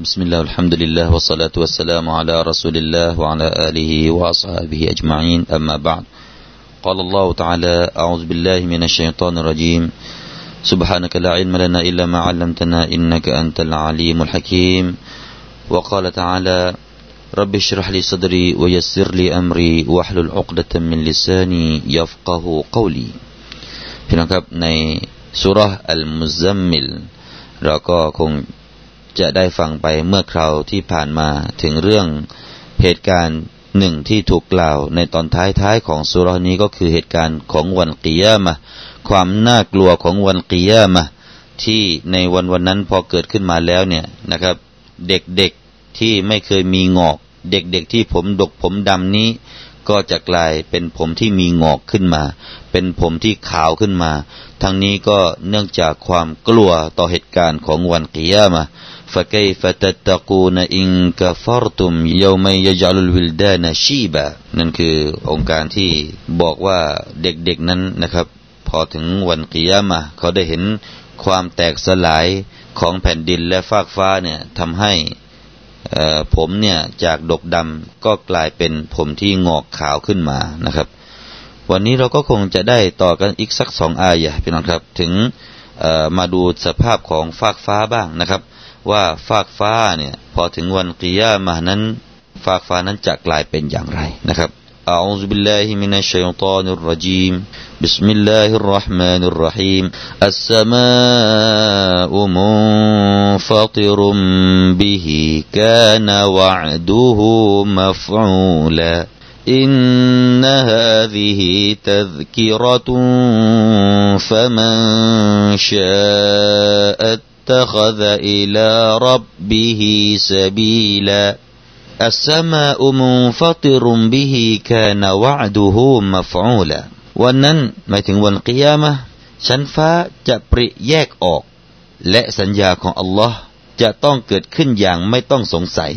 بسم الله والحمد لله والصلاة والسلام على رسول الله وعلى آله وأصحابه أجمعين أما بعد قال الله تعالى أعوذ بالله من الشيطان الرجيم سبحانك لا علم لنا إلا ما علمتنا إنك أنت العليم الحكيم وقال تعالى رب اشرح لي صدري ويسر لي أمري واحلل عقدة من لساني يفقه قولي พี่น้องครับในสุรษอัลมุซัมมิลเราก็คง จะได้ฟังไปเมื่อคราวที่ผ่านมาถึงเรื่องเหตุการณ์หนึ่งที่ถูกกล่าวในตอนท้ายๆของสุรนี้ก็คือเหตุการณ์ของวันกิยามะความน่ากลัวของวันกิยามะที่ในวันวันนั้นพอเกิดขึ้นมาแล้วเนี่ยนะครับ เด็กๆที่ไม่เคยมีงอก เด็กๆที่ผมดกผมดำนี้ ก็จะกลายเป็นผมที่มีงอกขึ้นมา เป็นผมที่ขาวขึ้นมา ทั้งนี้ก็เนื่องจากความกลัวต่อเหตุการณ์ของวันกิยามะ فكيف تتقون إن كفرتم يوم يجعل الولدان شيبا นั่นคือองค์การที่บอกว่าเด็กๆนั้นนะครับ พอถึงวันกิยามะเขาได้เห็นความแตกสลายของแผ่นดินและฟากฟ้าเนี่ยทำให้ผมเนี่ยจากดกดำก็กลายเป็นผมที่งอกขาวขึ้นมานะครับ วันนี้เราก็คงจะได้ต่อกันอีกสักสองอายะพี่น้องครับ ถึงมาดูสภาพของฟากฟ้าบ้างนะครับ ว่าฟากฟ้าเนี่ยพอถึงวันกิยามะนั้นฟากฟ้านั้นจะกลายเป็นอย่างไรนะครับ أعوذ بالله من الشيطان الرجيم بسم الله الرحمن الرحيم السماء منفطر به كان وعده مفعولا إن هذه تذكرة فمن شاء اتخذ إلى ربه سبيلا السماء منفطر به كان وعده مفعولا วันนั้นหมายถึงวันกิยามะชั้นฟ้าจะปริแยกออก และสัญญาของอัลลอฮ์จะต้องเกิดขึ้นอย่างไม่ต้องสงสัย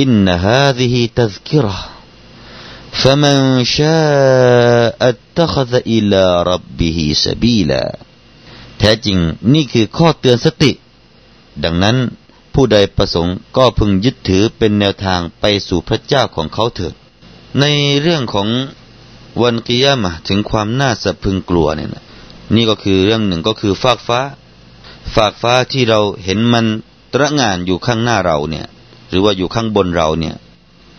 อินนฮาดิฮิตัซกิร فمن شاء اتخذ إلى ربه سبيلا แท้จริงนี่คือข้อเตือนสติ ดังนั้นผู้ใดประสงค์ก็พึงยึดถือเป็นแนวทางไปสู่พระเจ้าของเขาเถิด ในเรื่องของวันกิยามะถึงความน่าสะพึงกลัวเนี่ยนะนี่ก็คือเรื่องหนึ่งก็คือฟากฟ้า ฟากฟ้าที่เราเห็นมันตระงานอยู่ข้างหน้าเราเนี่ย หรือว่าอยู่ข้างบนเราเนี่ย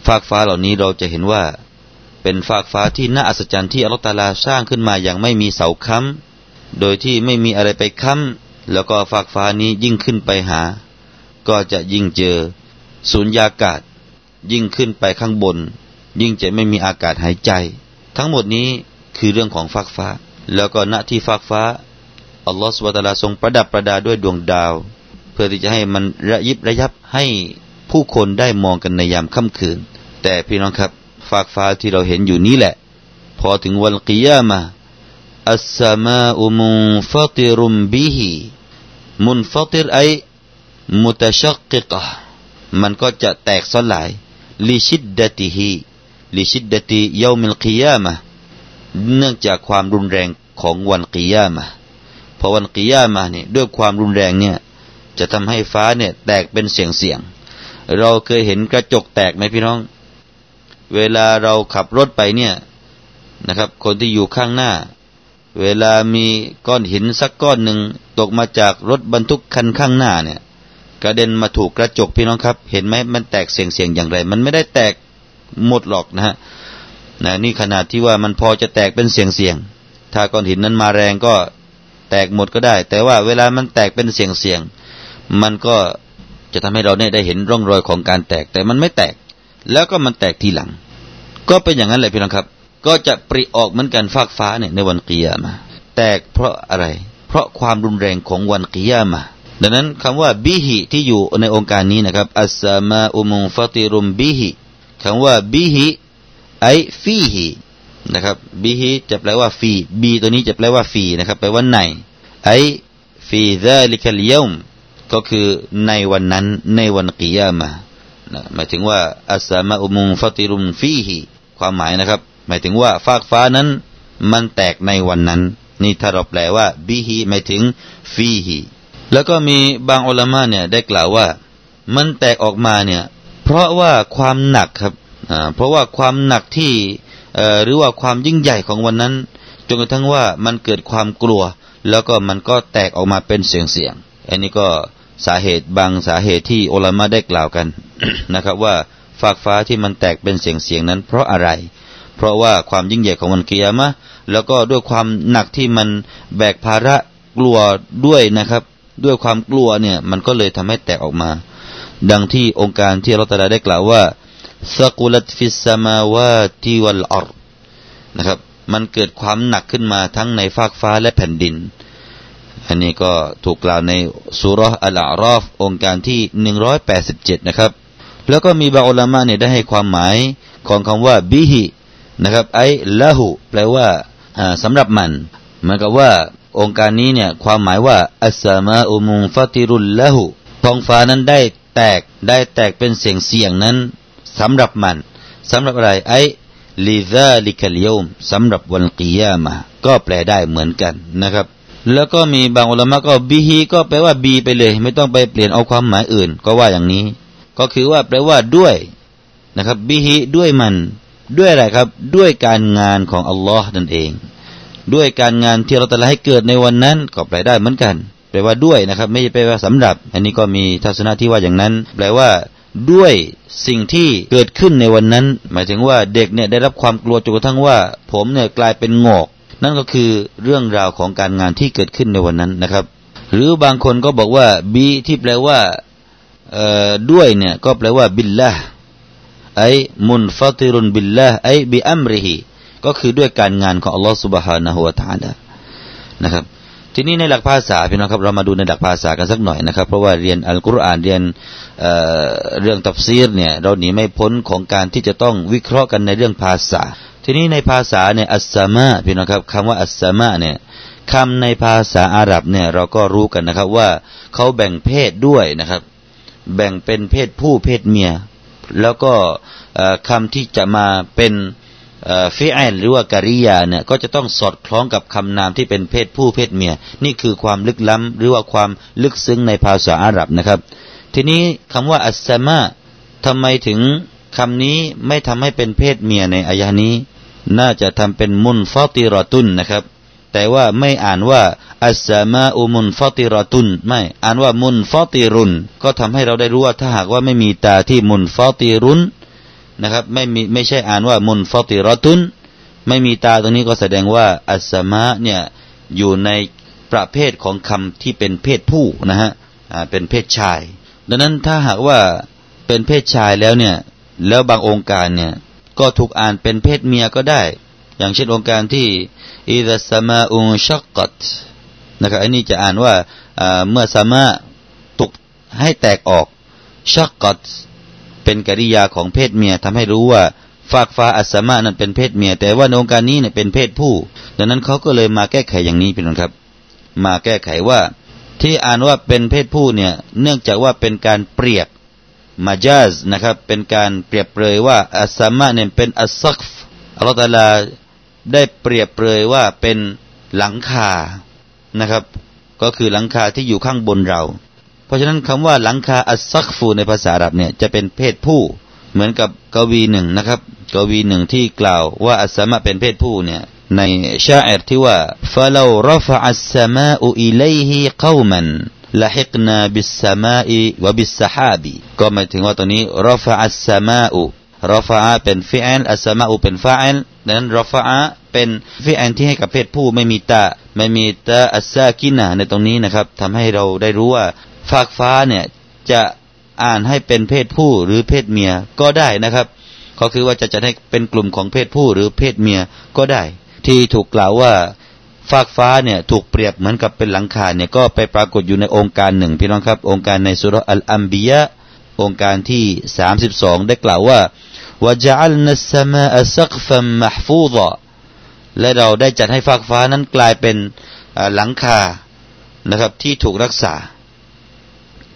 ฟากฟ้าเหล่านี้เราจะเห็นว่า เป็นฟากฟ้าที่น่าอัศจรรย์ที่อัลลอฮฺตาลาสร้างขึ้นมาอย่างไม่มีเสาค้ำโดยที่ไม่มีอะไรไปค้ำ แล้วก็ฟากฟ้านี้ยิ่งขึ้นไปหา ก็จะยิ่งเจอสูญญากาศ ยิ่งขึ้นไปข้างบน ยิ่งจะไม่มีอากาศหายใจ ทั้งหมดนี้คือเรื่องของฟากฟ้า แล้วก็ณที่ฟากฟ้าอัลลอฮฺสุบตาลาทรงประดับประดาด้วยดวงดาว เพื่อที่จะให้มันระยิบระยับให้ผู้คนได้มองกันในยามค่ำคืน แต่พี่น้องครับฟากฟ้าที่เราเห็นอยู่นี้แหละ พอถึงวันกิยามะอัสสมาอุมุฟติรุมบิฮี มุนฟอติรไอมุตชักกิกะมันก็จะแตกสลายลิชิดดติฮีลิชิดดติยามิลกิยามะเนื่องจากความรุนแรงของวันกิยามะพอวันกิยามะเนี่ยด้วยความรุนแรงเนี่ยจะทำให้ฟ้าเนี่ยแตกเป็นเสียงเสียง เราเคยเห็นกระจกแตกไหมพี่น้อง เวลาเราขับรถไปเนี่ยนะครับ คนที่อยู่ข้างหน้า เวลามีก้อนหินสักก้อนหนึ่งตกมาจากรถบรรทุกคันข้างหน้าเนี่ยกระเด็นมาถูกกระจกพี่น้องครับ เห็นไหมมันแตกเสียงเสียงอย่างไร มันไม่ได้แตกหมดหรอกนะฮะนะนี่ขนาดที่ว่ามันพอจะแตกเป็นเสียงเสียงถ้าก้อนหินนั้นมาแรงก็แตกหมดก็ได้ แต่ว่าเวลามันแตกเป็นเสียงเสียงมันก็จะทำให้เราเนี่ยได้เห็นร่องรอยของการแตกแต่มันไม่แตก แล้วก็มันแตกทีหลัง ก็เป็นอย่างนั้นแหละพี่น้องครับ ก็จะปริออกเหมือนกันฟากฟ้าเนี่ยในวันกิยามะแตกเพราะอะไร เพราะความรุนแรงของวันกิยามะดังนั้นคำว่าบิฮิที่อยู่ในองค์การนี้นะครับอัสมาอุมุฟติรุมบิฮิคำว่าบิฮิไอฟีฮินะครับบิฮิจะแปลว่าฟีบีตัวนี้จะแปลว่าฟีนะครับแปลว่าในไอฟีซาลิคัลยมก็คือในวันนั้นในวันกิยามะหมายถึงว่า السماء منفطر فيه ความหมายนะครับ หมายถึงว่าฟากฟ้านั้น มันแตกในวันนั้น นี่ถ้าเราแปลว่าบิฮีหมายถึงฟีฮีแล้วก็มีบางอุลมะเนี่ยได้กล่าวว่า มันแตกออกมาเนี่ย เพราะว่าความหนักครับเพราะว่าความหนักที่หรือว่าความยิ่งใหญ่ของวันนั้นจนกระทั่งว่ามันเกิดความกลัว แล้วก็มันก็แตกออกมาเป็นเสียงเสียงอันนี้ก็สาเหตุบางสาเหตุที่อัลมาได้กล่าวกันนะครับว่าฟากฟ้าที่มันแตกเป็นเสียงเสียงนั้น เพราะอะไร เพราะว่าความยิ่งใหญ่ของวันกิยามะแล้วก็ด้วยความหนักที่มันแบกภาระกลัวด้วยนะครับ ด้วยความกลัวเนี่ยมันก็เลยทำให้แตกออกมา ดังที่องค์การที่เราตรัสได้กล่าวว่าสกุลตฟิสมาวาติวัลอรนะครับ มันเกิดความหนักขึ้นมาทั้งในฟากฟ้าและแผ่นดิน อันนี้ก็ถูกกล่าวในสุรอัลอารอฟองค์การที่หนึ่งร้อยแปดสิบเจ็ดนะครับ แล้วก็มีบางอุลามะเนี่ยได้ให้ความหมายของคำว่าบิฮิ นะครับ ไอ้ละหุแปลว่าสำหรับมันเหมือนกับว่าองค์การนี้เนี่ยความหมายว่าอัสมาอุมุงฟาติรุลละหุท้องฟ้านั้นได้แตกได้แตกเป็นเสียงเสียงนั้นสำหรับมันสำหรับอะไรไอ้ลิซาลิกัลยมสำหรับวันกิยามะก็แปลได้เหมือนกันนะครับ แล้วก็มีบางอุลามะก็บีฮีก็แปลว่าบีไปเลย ไม่ต้องไปเปลี่ยนเอาความหมายอื่น ก็ว่าอย่างนี้ ก็คือว่าแปลว่าด้วยนะครับบีฮีด้วยมัน ด้วยอะไรครับ ด้วยการงานของอัลลอฮ์นั่นเอง ด้วยการงานที่เราแตะลาให้เกิดในวันนั้นก็แปลได้เหมือนกัน แปลว่าด้วยนะครับ ไม่ใช่แปลว่าสำหรับ อันนี้ก็มีทัศนะที่ว่าอย่างนั้น แปลว่าด้วยสิ่งที่เกิดขึ้นในวันนั้น หมายถึงว่าเด็กเนี่ยได้รับความกลัวจนกระทั่งว่า ผมเนี่ยกลายเป็นงอก นั่นก็คือเรื่องราวของการงานที่เกิดขึ้นในวันนั้นนะครับ หรือบางคนก็บอกว่าบีที่แปลว่าด้วยเนี่ยก็แปลว่าบิลละ ไอ้มุนฟัติรุนบิลลาไอ้บิอัมริฮีก็คือด้วยการงานของอัลลอฮฺสุบฮานะฮูวะตาลานะครับ ทีนี้ในหลักภาษาพี่น้องครับเรามาดูในหลักภาษากันสักหน่อยนะครับ เพราะว่าเรียนอัลกุรอานเรียนเเรื่องตับซีรเนี่ยเราหนีไม่พ้นของการที่จะต้องวิเคราะห์กันในเรื่องภาษา ทีนี้ในภาษาเนี่ยอัสซามะพี่น้องครับคำว่าอัสซามะเนี่ยคำในภาษาอาหรับเนี่ยเราก็รู้กันนะครับว่าเขาแบ่งเพศด้วยนะครับ แบ่งเป็นเพศผู้เพศเมีย แล้วก็คำที่จะมาเป็นฟิอัลหรือว่ากริยาเนี่ยก็จะต้องสอดคล้องกับคำนามที่เป็นเพศผู้เพศเมีย นี่คือความลึกล้ำหรือว่าความลึกซึ้งในภาษาอาหรับนะครับ ทีนี้คำว่าอัสมาทำไมถึงคำนี้ไม่ทำให้เป็นเพศเมียในอายะนี้ น่าจะทำเป็นมุนฟอติรอตุนนะครับ แต่ว่าไม่อ่านว่าอัสมาอุมุนฟอติรอตุนไม่อ่านว่ามุนฟอติรุน ก็ทำให้เราได้รู้ว่าถ้าหากว่าไม่มีตาที่มุนฟอติรุนนะครับไม่มีไม่ใช่อ่านว่ามุนฟอติรอตุน ไม่มีตาตรงนี้ก็แสดงว่าอัสมะเนี่ยอยู่ในประเภทของคำที่เป็นเพศผู้นะฮะเป็นเพศชาย ดังนั้นถ้าหากว่าเป็นเพศชายแล้วเนี่ยแล้วบางองค์การเนี่ยก็ถูกอ่านเป็นเพศเมียก็ได้ อย่างเช่นองค์การที่อิดัสมาอุชักกัตนะครับอันนี้จะอ่านว่าเมื่อสมาตกให้แตกออกชักกัตเป็นกิริยาของเพศเมียทำให้รู้ว่าฟากฟ้าอัสมานั้นเป็นเพศเมีย แต่ว่าในองค์การนี้เนี่ยเป็นเพศผู้ ดังนั้นเขาก็เลยมาแก้ไขอย่างนี้พี่น้องครับ มาแก้ไขว่าที่อ่านว่าเป็นเพศผู้เนี่ยเนื่องจากว่าเป็นการเปรียบมาจาซนะครับเป็นการเปรียบเปรยว่าอัสมาเนี่ยเป็นอัสซักฟอัลลอฮฺตาลา ได้เปรียบเปรยว่าเป็นหลังคานะครับ ก็คือหลังคาที่อยู่ข้างบนเรา เพราะฉะนั้นคำว่าหลังคา السقف ในภาษาอาหรับเนี่ยจะเป็นเพศผู้เหมือนกับกวีหนึ่งนะครับกวีหนึ่งที่กล่าวว่า السماء เป็นเพศผู้เนี่ยใน شاعر ที่ว่า فلو رفع السماء إليه قوما لحقنا بالسماء وبالسحاب ก็หมายถึงว่าตอนนี้ رفع السماء رفع เป็น فعل السماء เป็น فاعل นั้น رفع เป็น فعل ที่ให้กับเพศผู้ไม่มี تاءไม่มีตาอัสซากินาในตรงนี้นะครับทำให้เราได้รู้ว่าฟากฟ้าเนี่ยจะอ่านให้เป็นเพศผู้หรือเพศเมียก็ได้นะครับก็คือว่าจะจะให้เป็นกลุ่มของเพศผู้หรือเพศเมียก็ได้ ที่ถูกกล่าวว่าฟากฟ้าเนี่ยถูกเปรียบเหมือนกับเป็นหลังคาเนี่ยก็ไปปรากฏอยู่ในองค์การหนึ่งพี่น้องครับ องค์การในสุรอัลอัมบียะองค์การที่สามสิบสองได้กล่าวว่า วะจัลนัสสมาอัซักฟัมมหฟูดะและเราได้จัดให้ฟากฟ้านั้นกลายเป็นหลังคานะครับ ที่ถูกรักษา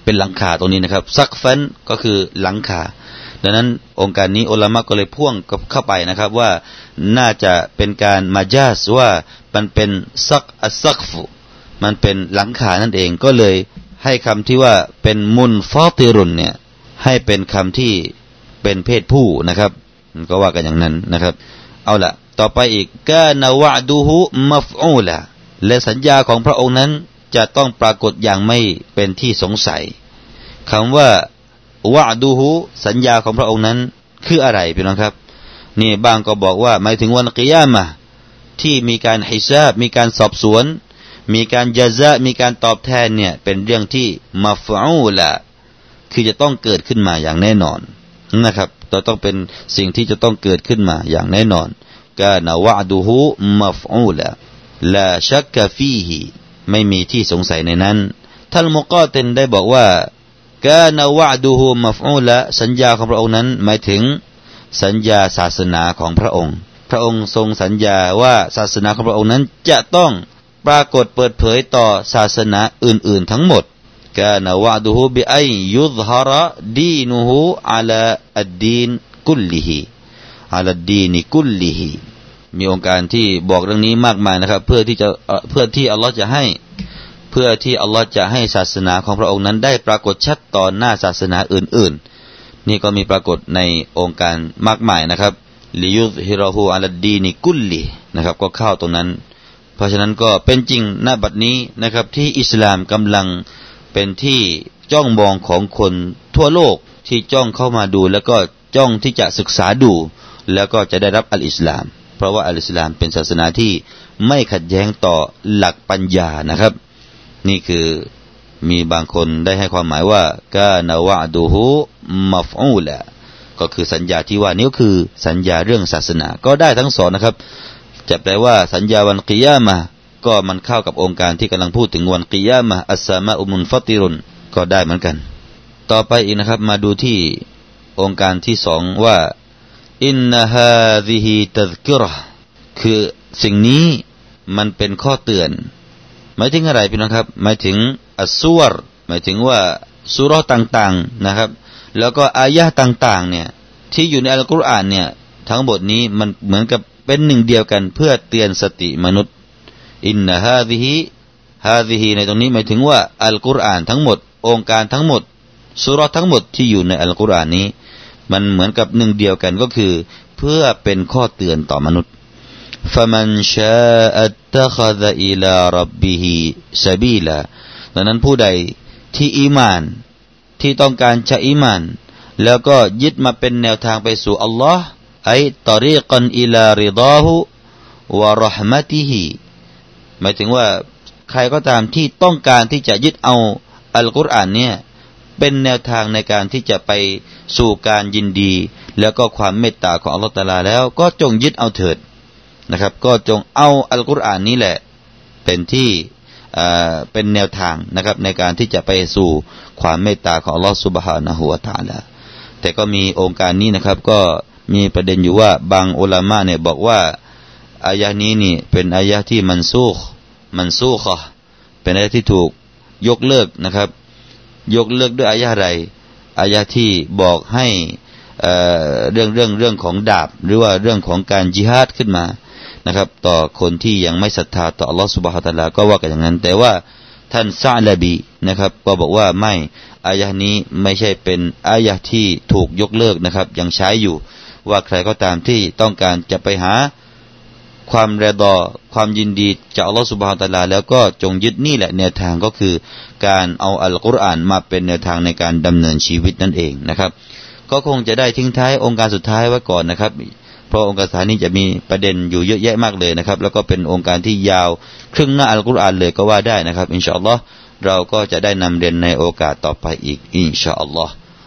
เป็นหลังคาตรงนี้นะครับซักฟันก็คือหลังคาดังนั้นองค์การนี้อัลมะก็เลยพ่วงเข้าไปนะครับว่าน่าจะเป็นการมาจาสว่ามันเป็นซักอัซักฟุมันเป็นหลังคานั่นเองก็เลยให้คำที่ว่าเป็นมุนฟอติรุนเนี่ยให้เป็นคำที่ เป็นเพศผู้นะครับก็ว่ากันอย่างนั้นนะครับ เอาละต่อไปอีกกานวะดูหุมัฟอูละและสัญญาของพระองค์นั้นจะต้องปรากฏอย่างไม่เป็นที่สงสัยคำว่าวะดูหุสัญญาของพระองค์นั้นคืออะไรพี่น้องครับ นี่บางก็บอกว่าหมายถึงวันกิยามะที่มีการฮิซาบมีการสอบสวน มีการยาซะมีการตอบแทนเนี่ยเป็นเรื่องที่มาฟูละคือจะต้องเกิดขึ้นมาอย่างแน่นอน นะครับต้องเป็นสิ่งที่จะต้องเกิดขึ้นมาอย่างแน่นอนกานวะดูฮูมัฟอูละลาชักกะฟีฮีไม่มีที่สงสัยในนั้น ท่านมุกาเตนได้บอกว่ากานวะดูฮูมัฟอูละสัญญาของพระองค์นั้นหมายถึงสัญญาศาสนาของพระองค์ พระองค์ทรงสัญญาว่าศาสนาของพระองค์นั้นจะต้องปรากฏเปิดเผยต่อศาสนาอื่นๆทั้งหมด كان وعده بأن يظهر دينه على الدين كله على الدين كله มีองค์การที่บอกเรื่องนี้มากมายนะครับ เพื่อที่จะเพื่อที่อัลลอฮ์จะให้ เพื่อที่อัลลอฮ์จะให้ศาสนาของพระองค์นั้นได้ปรากฏชัดต่อหน้าศาสนาอื่น ๆ นี่ก็มีปรากฏในองค์การมากมายนะครับลิยุฮิรอฮูอัลดีนิกุลลีนะครับ ก็เข้าตรงนั้น เพราะฉะนั้นก็เป็นจริงณบัดนี้นะครับที่อิสลามกำลัง เป็นที่จ้องมองของคนทั่วโลกที่จ้องเข้ามาดู แล้วก็จ้องที่จะศึกษาดู แล้วก็จะได้รับอัลอิสลาม เพราะว่าอัลอิสลามเป็นศาสนาที่ไม่ขัดแย้งต่อหลักปัญญานะครับ นี่คือมีบางคนได้ให้ความหมายว่ากานาวะดูฮูมัฟอูละก็คือสัญญาที่ว่านี้คือสัญญาเรื่องศาสนา ก็ได้ทั้งสองนะครับ จะแปลว่าสัญญาวันกิยามะ ก็มันเข้ากับองค์การที่กำลังพูดถึงวันกิยามะอัสามาอุมุนฟัติรุนก็ได้เหมือนกัน ต่อไปอีกนะครับมาดูที่องค์การที่สองว่าอินนาฮาดิฮิตัซกิรคือสิ่งนี้มันเป็นข้อเตือน หมายถึงอะไรพี่น้องครับ หมายถึงอัสวรหมายถึงว่าสุรต่างๆนะครับ แล้วก็อายะต่างๆเนี่ยที่อยู่ในอัลกุรอานเนี่ยทั้งหมดนี้มันเหมือนกับเป็นหนึ่งเดียวกันเพื่อเตือนสติมนุษย์ อินนาฮาดิฮิฮาดิฮิในตรงนี้หมายถึงว่าอัลกุรอานทั้งหมด องค์การทั้งหมดสุรทั้งหมดที่อยู่ในอัลกุรอานนี้ มันเหมือนกับหนึ่งเดียวกันก็คือ เพื่อเป็นข้อเตือนต่อมนุษย์ فمن شاء اتخذ إلى ربه سبيلا ดังนั้นผู้ใดที่อีมาน ที่ต้องการจะอีมาน แล้วก็ยึดมาเป็นแนวทางไปสู่อัลลอฮ์ไอตอรีกันอิลาริดาหุวะรหมติฮิ หมายถึงว่าใครก็ตามที่ต้องการที่จะยึดเอาอัลกุรอานเนี่ยเป็นแนวทางในการที่จะไปสู่การยินดี แล้วก็ความเมตตาของอัลลอฮฺตาลาแล้วก็จงยึดเอาเถิดนะครับ ก็จงเอาอัลกุรอานนี้แหละเป็นที่เป็นแนวทางนะครับในการที่จะไปสู่ความเมตตาของอัลลอฮฺสุบฮานะฮูวาตาลาแต่ก็มีองค์การนี้นะครับ ก็มีประเด็นอยู่ว่าบางอุลามะเนี่ยบอกว่าอายะนี้นี่เป็นอายะที่มันสู้ มันสู้ขอเป็นอายะที่ถูกยกเลิกนะครับ ยกเลิกด้วยอายะอะไรอายะที่บอกให้เรื่องเรื่องเรื่องของดาบ หรือว่าเรื่องของการจิฮาดขึ้นมานะครับ ต่อคนที่ยังไม่ศรัทธาต่ออัลลอฮฺสุบฮฺตะลา ก็ว่ากันอย่างนั้น แต่ว่าท่านซาลาบีนะครับ ก็บอกว่าไม่อายะนี้ไม่ใช่เป็นอายะที่ถูกยกเลิกนะครับ ยังใช้อยู่ว่าใครก็ตามที่ต้องการจะไปหา ความเรดอความยินดีจากอัลลอฮฺสุบฮานตะลา แล้วก็จงยึดนี่แหละแนวทางก็คือการเอาอัลกุรอานมาเป็นแนวทางในการดำเนินชีวิตนั่นเองนะครับ ก็คงจะได้ทิ้งท้ายองค์การสุดท้ายไว้ก่อนนะครับ เพราะองค์การสุดท้ายนี้จะมีประเด็นอยู่เยอะแยะมากเลยนะครับ แล้วก็เป็นองค์การที่ยาวครึ่งหน้าอัลกุรอานเลยก็ว่าได้นะครับ อินชาอัลลอฮ์เราก็จะได้นำเรียนในโอกาสต่อไปอีก อินชาอัลลอฮ์